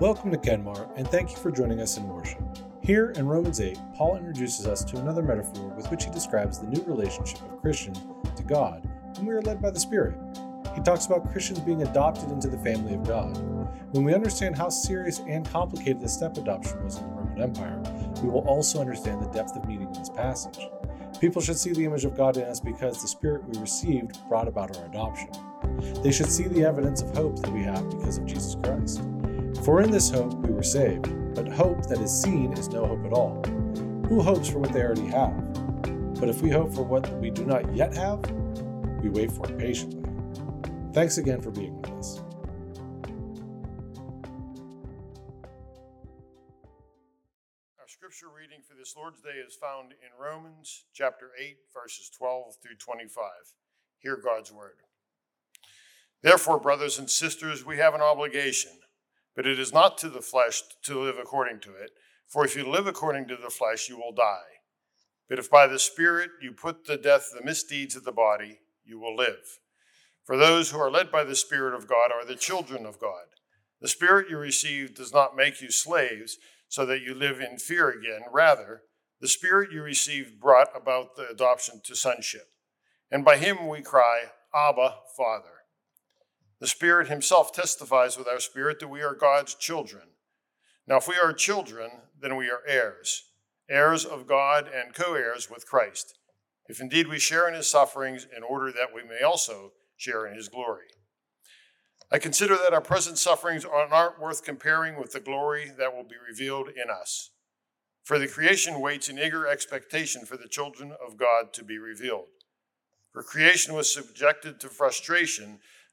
Welcome to Kenmore, and thank you for joining us in worship. Here in Romans 8, Paul introduces us to another metaphor with which he describes the new relationship of Christians to God when we are led by the Spirit. He talks about Christians being adopted into the family of God. When we understand how serious and complicated the step adoption was in the Roman Empire, we will also understand the depth of meaning in this passage. People should see the image of God in us because the Spirit we received brought about our adoption. They should see the evidence of hope that we have because of Jesus Christ. For in this hope we were saved, but hope that is seen is no hope at all. Who hopes for what they already have? But if we hope for what we do not yet have, we wait for it patiently. Thanks again for being with us. Our scripture reading for this Lord's Day is found in Romans chapter 8, verses 12 through 25. Hear God's word. Therefore, brothers and sisters, we have an obligation, but it is not to the flesh to live according to it. For if you live according to the flesh, you will die. But if by the Spirit you put to death the misdeeds of the body, you will live. For those who are led by the Spirit of God are the children of God. The Spirit you received does not make you slaves so that you live in fear again. Rather, the Spirit you received brought about the adoption to sonship. And by him we cry, Abba, Father. The Spirit himself testifies with our spirit that we are God's children. Now, if we are children, then we are heirs, heirs of God and co heirs with Christ, if indeed we share in his sufferings, in order that we may also share in his glory. I consider that our present sufferings aren't worth comparing with the glory that will be revealed in us. For the creation waits in eager expectation for the children of God to be revealed. For creation was subjected to frustration,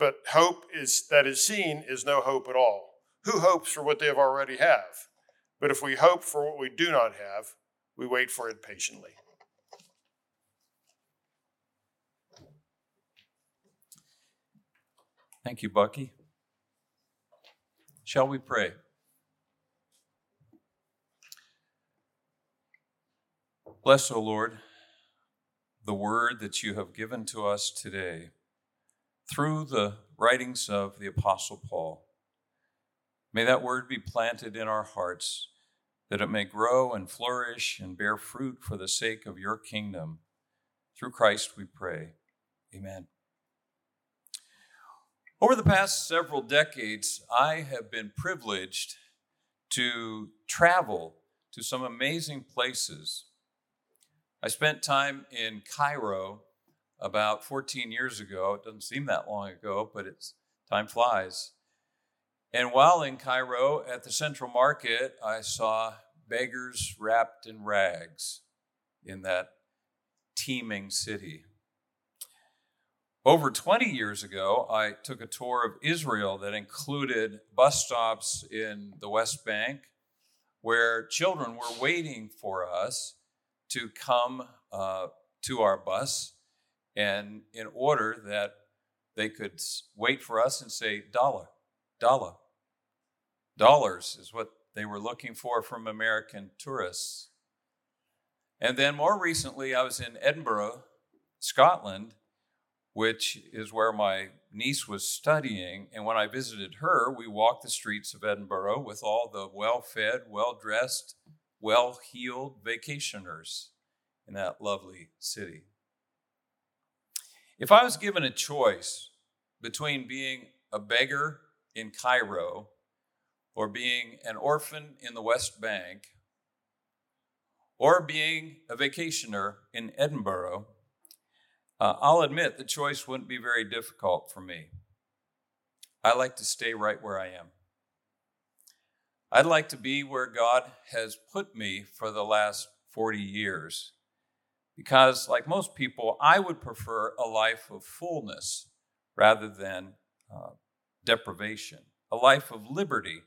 But hope is that is seen is no hope at all. Who hopes for what they have already have? But if we hope for what we do not have, we wait for it patiently. Thank you, Bucky. Shall we pray? Bless, O Lord, the word that you have given to us today through the writings of the Apostle Paul. May that word be planted in our hearts, that it may grow and flourish and bear fruit for the sake of your kingdom. Through Christ we pray. Amen. Over the past several decades, I have been privileged to travel to some amazing places. I spent time in Cairo about 14 years ago. It doesn't seem that long ago, but it's time flies. And while in Cairo at the Central Market, I saw beggars wrapped in rags in that teeming city. Over 20 years ago, I took a tour of Israel that included bus stops in the West Bank where children were waiting for us to come uh, to our bus, and in order that they could wait for us and say, dollar, dollar. Dollars is what they were looking for from American tourists. And then more recently, I was in Edinburgh, Scotland, which is where my niece was studying. And when I visited her, we walked the streets of Edinburgh with all the well fed, well dressed, well heeled vacationers in that lovely city. If I was given a choice between being a beggar in Cairo or being an orphan in the West Bank or being a vacationer in Edinburgh, uh, I'll admit the choice wouldn't be very difficult for me. I like to stay right where I am. I'd like to be where God has put me for the last 40 years. Because, like most people, I would prefer a life of fullness rather than uh, deprivation, a life of liberty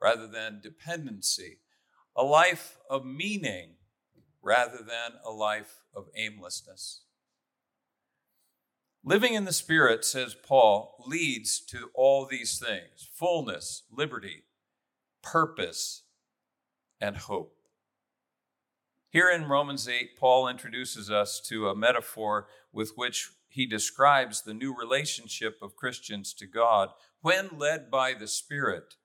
rather than dependency, a life of meaning rather than a life of aimlessness. Living in the Spirit, says Paul, leads to all these things fullness, liberty, purpose, and hope. Here in Romans 8, Paul introduces us to a metaphor with which he describes the new relationship of Christians to God when led by the Spirit.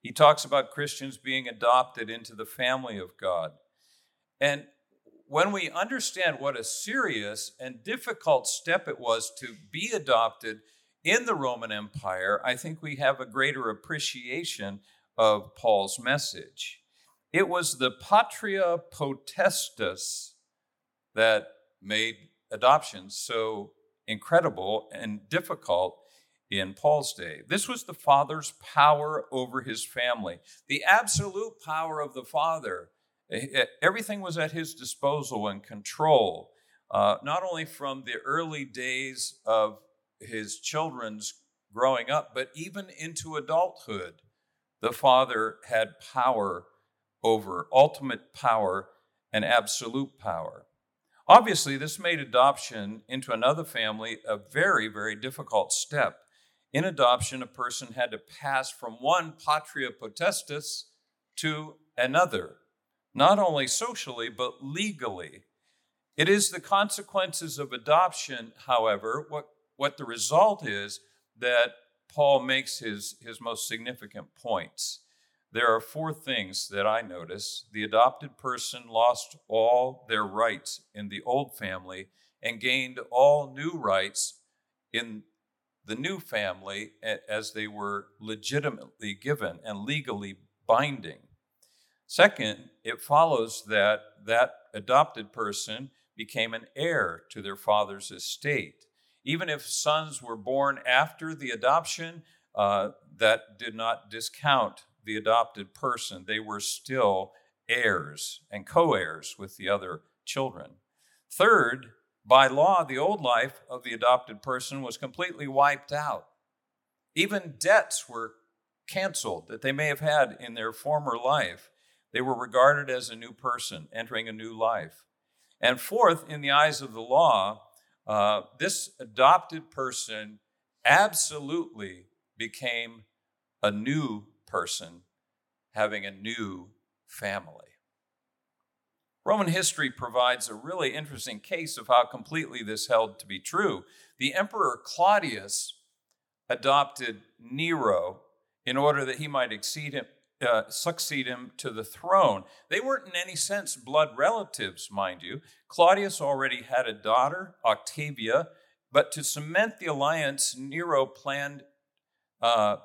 He talks about Christians being adopted into the family of God. And when we understand what a serious and difficult step it was to be adopted in the Roman Empire, I think we have a greater appreciation of Paul's message. It was the patria potestas that made adoption so incredible and difficult in Paul's day. This was the father's power over his family, the absolute power of the father Everything was at his disposal and control, uh, not only from the early days of his children's growing up, but even into adulthood. The father had power over, ultimate power and absolute power. Obviously, this made adoption into another family a very, very difficult step. In adoption, a person had to pass from one patria potestas to another not only socially, but legally. It is the consequences of adoption, however, what, what the result is that Paul makes his, his most significant points. There are four things that I notice. The adopted person lost all their rights in the old family and gained all new rights in the new family as they were legitimately given and legally binding. Second, it follows that that adopted person became an heir to their father's estate. Even if sons were born after the adoption, uh, that did not discount the adopted person. They were still heirs and co heirs with the other children. Third, by law, the old life of the adopted person was completely wiped out. Even debts were canceled that they may have had in their former life. They were regarded as a new person entering a new life. And fourth, in the eyes of the law, uh, this adopted person absolutely became a new person having a new family. Roman history provides a really interesting case of how completely this held to be true. The Emperor Claudius adopted Nero in order that he might him, uh, succeed him to the throne. They weren't in any sense blood relatives, mind you. Claudius already had a daughter, Octavia, but to cement the alliance, Nero planned uh,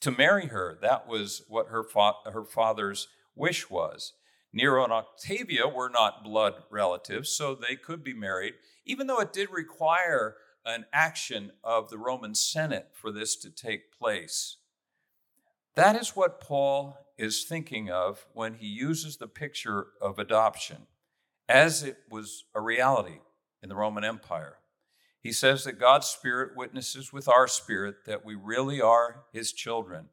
to marry her. That was what her, fa- her father's wish was. Nero and Octavia were not blood relatives, so they could be married, even though it did require an action of the Roman Senate for this to take place. That is what Paul is thinking of when he uses the picture of adoption as it was a reality in the Roman Empire. He says that God's Spirit witnesses with our spirit that we really are his children.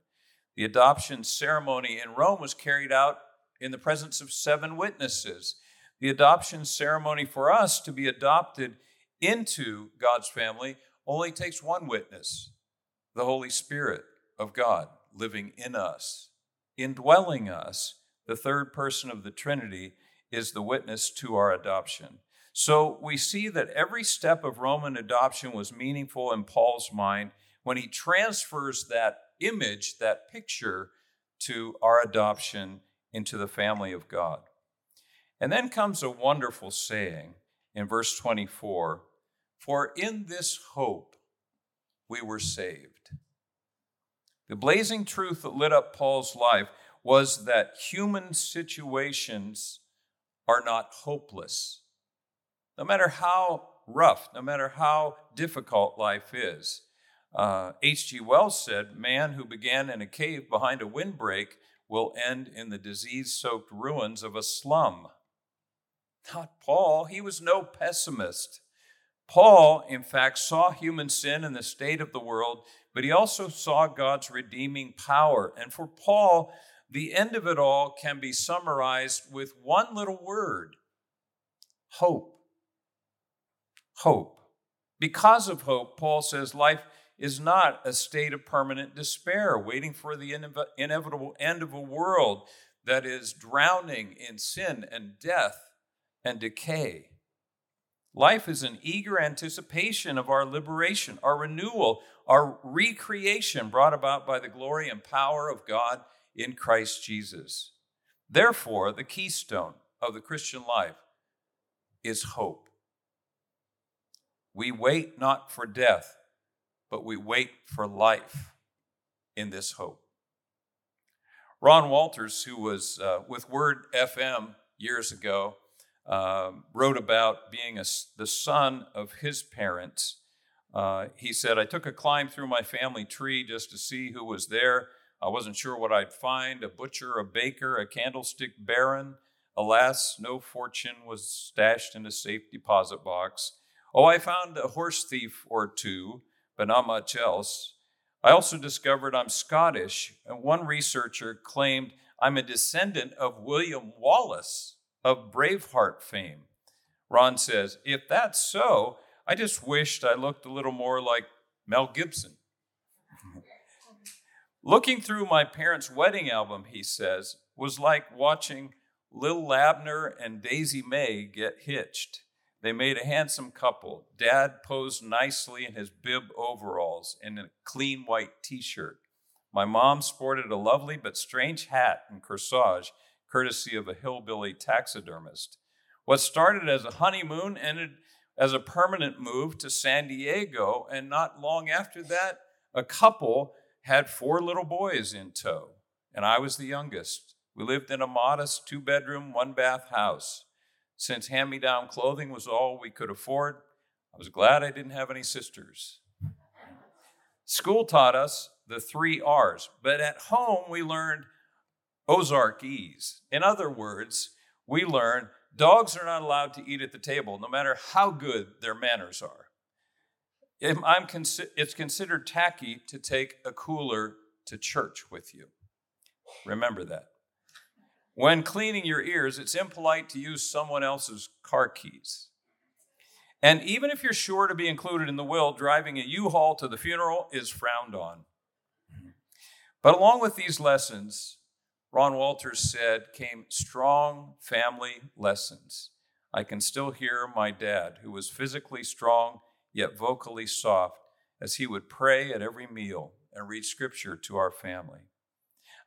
The adoption ceremony in Rome was carried out in the presence of seven witnesses. The adoption ceremony for us to be adopted into God's family only takes one witness the Holy Spirit of God living in us, indwelling us. The third person of the Trinity is the witness to our adoption. So we see that every step of Roman adoption was meaningful in Paul's mind when he transfers that image, that picture, to our adoption into the family of God. And then comes a wonderful saying in verse 24 For in this hope we were saved. The blazing truth that lit up Paul's life was that human situations are not hopeless. No matter how rough, no matter how difficult life is. H.G. Uh, Wells said, Man who began in a cave behind a windbreak will end in the disease soaked ruins of a slum. Not Paul, he was no pessimist. Paul, in fact, saw human sin and the state of the world but he also saw God's redeeming power. And for Paul, the end of it all can be summarized with one little word hope. Hope. Because of hope, Paul says life is not a state of permanent despair, waiting for the inevitable end of a world that is drowning in sin and death and decay. Life is an eager anticipation of our liberation, our renewal, our recreation brought about by the glory and power of God in Christ Jesus. Therefore, the keystone of the Christian life is hope. We wait not for death, but we wait for life in this hope. Ron Walters, who was uh, with Word FM years ago, um, wrote about being a, the son of his parents. Uh, he said, I took a climb through my family tree just to see who was there. I wasn't sure what I'd find a butcher, a baker, a candlestick baron. Alas, no fortune was stashed in a safe deposit box. Oh, I found a horse thief or two, but not much else. I also discovered I'm Scottish, and one researcher claimed I'm a descendant of William Wallace of Braveheart fame. Ron says, If that's so, I just wished I looked a little more like Mel Gibson. Looking through my parents' wedding album, he says, was like watching Lil Abner and Daisy Mae get hitched. They made a handsome couple. Dad posed nicely in his bib overalls and a clean white t shirt. My mom sported a lovely but strange hat and corsage, courtesy of a hillbilly taxidermist. What started as a honeymoon ended as a permanent move to San Diego, and not long after that, a couple had four little boys in tow, and I was the youngest. We lived in a modest two bedroom, one bath house. Since hand me down clothing was all we could afford, I was glad I didn't have any sisters. School taught us the three R's, but at home we learned Ozarkese. In other words, we learned dogs are not allowed to eat at the table, no matter how good their manners are. Consi- it's considered tacky to take a cooler to church with you. Remember that. When cleaning your ears, it's impolite to use someone else's car keys. And even if you're sure to be included in the will, driving a U Haul to the funeral is frowned on. But along with these lessons, Ron Walters said, came strong family lessons. I can still hear my dad, who was physically strong yet vocally soft, as he would pray at every meal and read scripture to our family.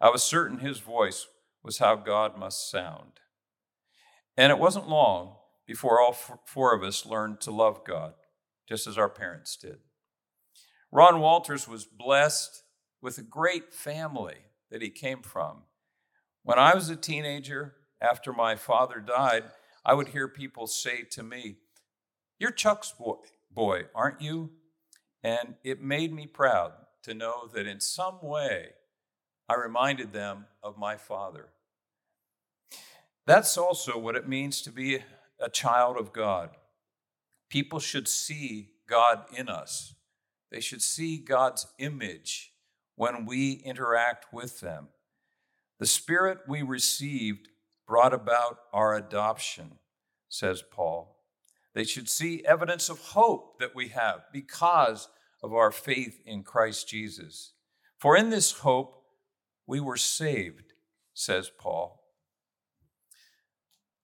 I was certain his voice was how God must sound. And it wasn't long before all four of us learned to love God, just as our parents did. Ron Walters was blessed with a great family that he came from. When I was a teenager, after my father died, I would hear people say to me, You're Chuck's boy boy, aren't you? And it made me proud to know that in some way I reminded them of my father. That's also what it means to be a child of God. People should see God in us, they should see God's image when we interact with them. The Spirit we received brought about our adoption, says Paul. They should see evidence of hope that we have because of our faith in Christ Jesus. For in this hope we were saved, says Paul.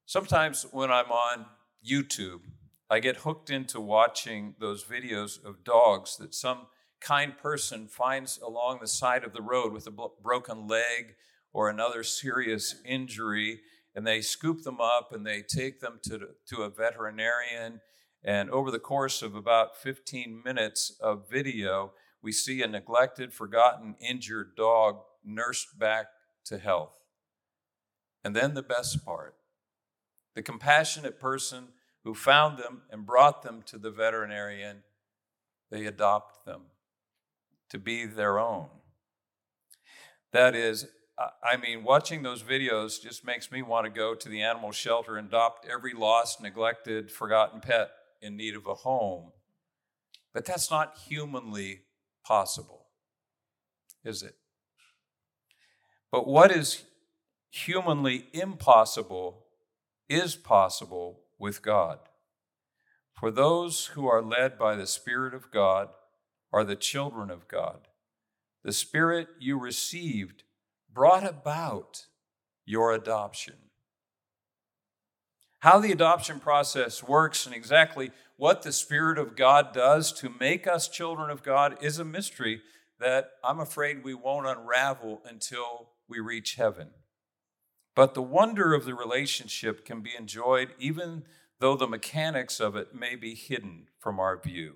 Sometimes when I'm on YouTube, I get hooked into watching those videos of dogs that some kind person finds along the side of the road with a broken leg or another serious injury and they scoop them up and they take them to, to a veterinarian. And over the course of about 15 minutes of video, we see a neglected, forgotten, injured dog nursed back to health. And then the best part the compassionate person who found them and brought them to the veterinarian, they adopt them to be their own. That is, I mean, watching those videos just makes me want to go to the animal shelter and adopt every lost, neglected, forgotten pet in need of a home. But that's not humanly possible. is it? But what is humanly impossible is possible with God. For those who are led by the Spirit of God are the children of God. The Spirit you received brought about your adoption. How the adoption process works and exactly what the Spirit of God does to make us children of God is a mystery that I'm afraid we won't unravel until we reach heaven. But the wonder of the relationship can be enjoyed even though the mechanics of it may be hidden from our view.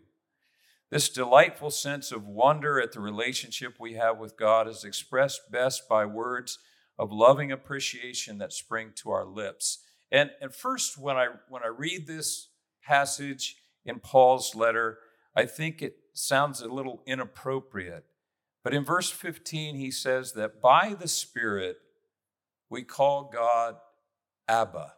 This delightful sense of wonder at the relationship we have with God is expressed best by words of loving appreciation that spring to our lips. And, and first, when I, when I read this passage in Paul's letter, I think it sounds a little inappropriate. But in verse 15, he says that by the Spirit we call God Abba.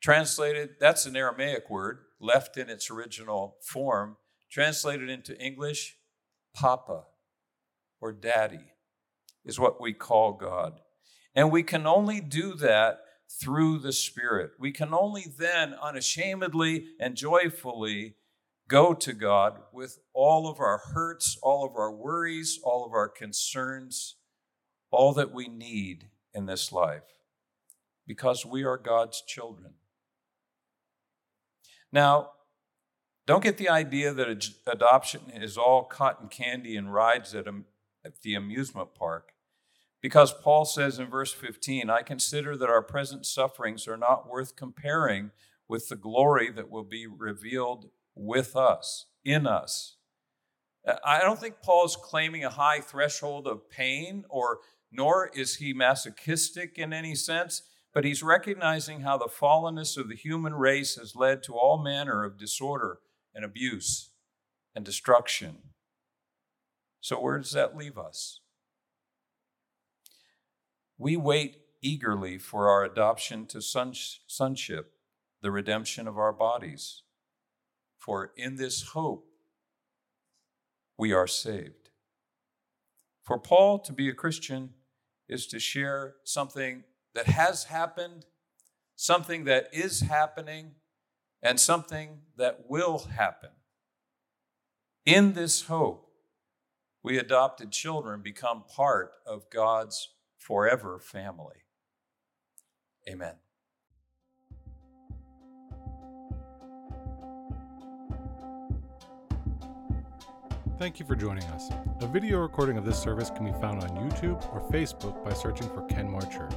Translated, that's an Aramaic word left in its original form. Translated into English, Papa or Daddy is what we call God. And we can only do that through the Spirit. We can only then unashamedly and joyfully go to God with all of our hurts, all of our worries, all of our concerns, all that we need in this life, because we are God's children. Now, don't get the idea that adoption is all cotton candy and rides at, a, at the amusement park. Because Paul says in verse 15, I consider that our present sufferings are not worth comparing with the glory that will be revealed with us, in us. Uh, I don't think Paul is claiming a high threshold of pain, or nor is he masochistic in any sense, but he's recognizing how the fallenness of the human race has led to all manner of disorder and abuse and destruction. So, where does that leave us? We wait eagerly for our adoption to sonship, the redemption of our bodies. For in this hope we are saved. For Paul to be a Christian is to share something that has happened, something that is happening, and something that will happen. In this hope, we adopted children become part of God's forever family. Amen. Thank you for joining us. A video recording of this service can be found on YouTube or Facebook by searching for Kenmore Church.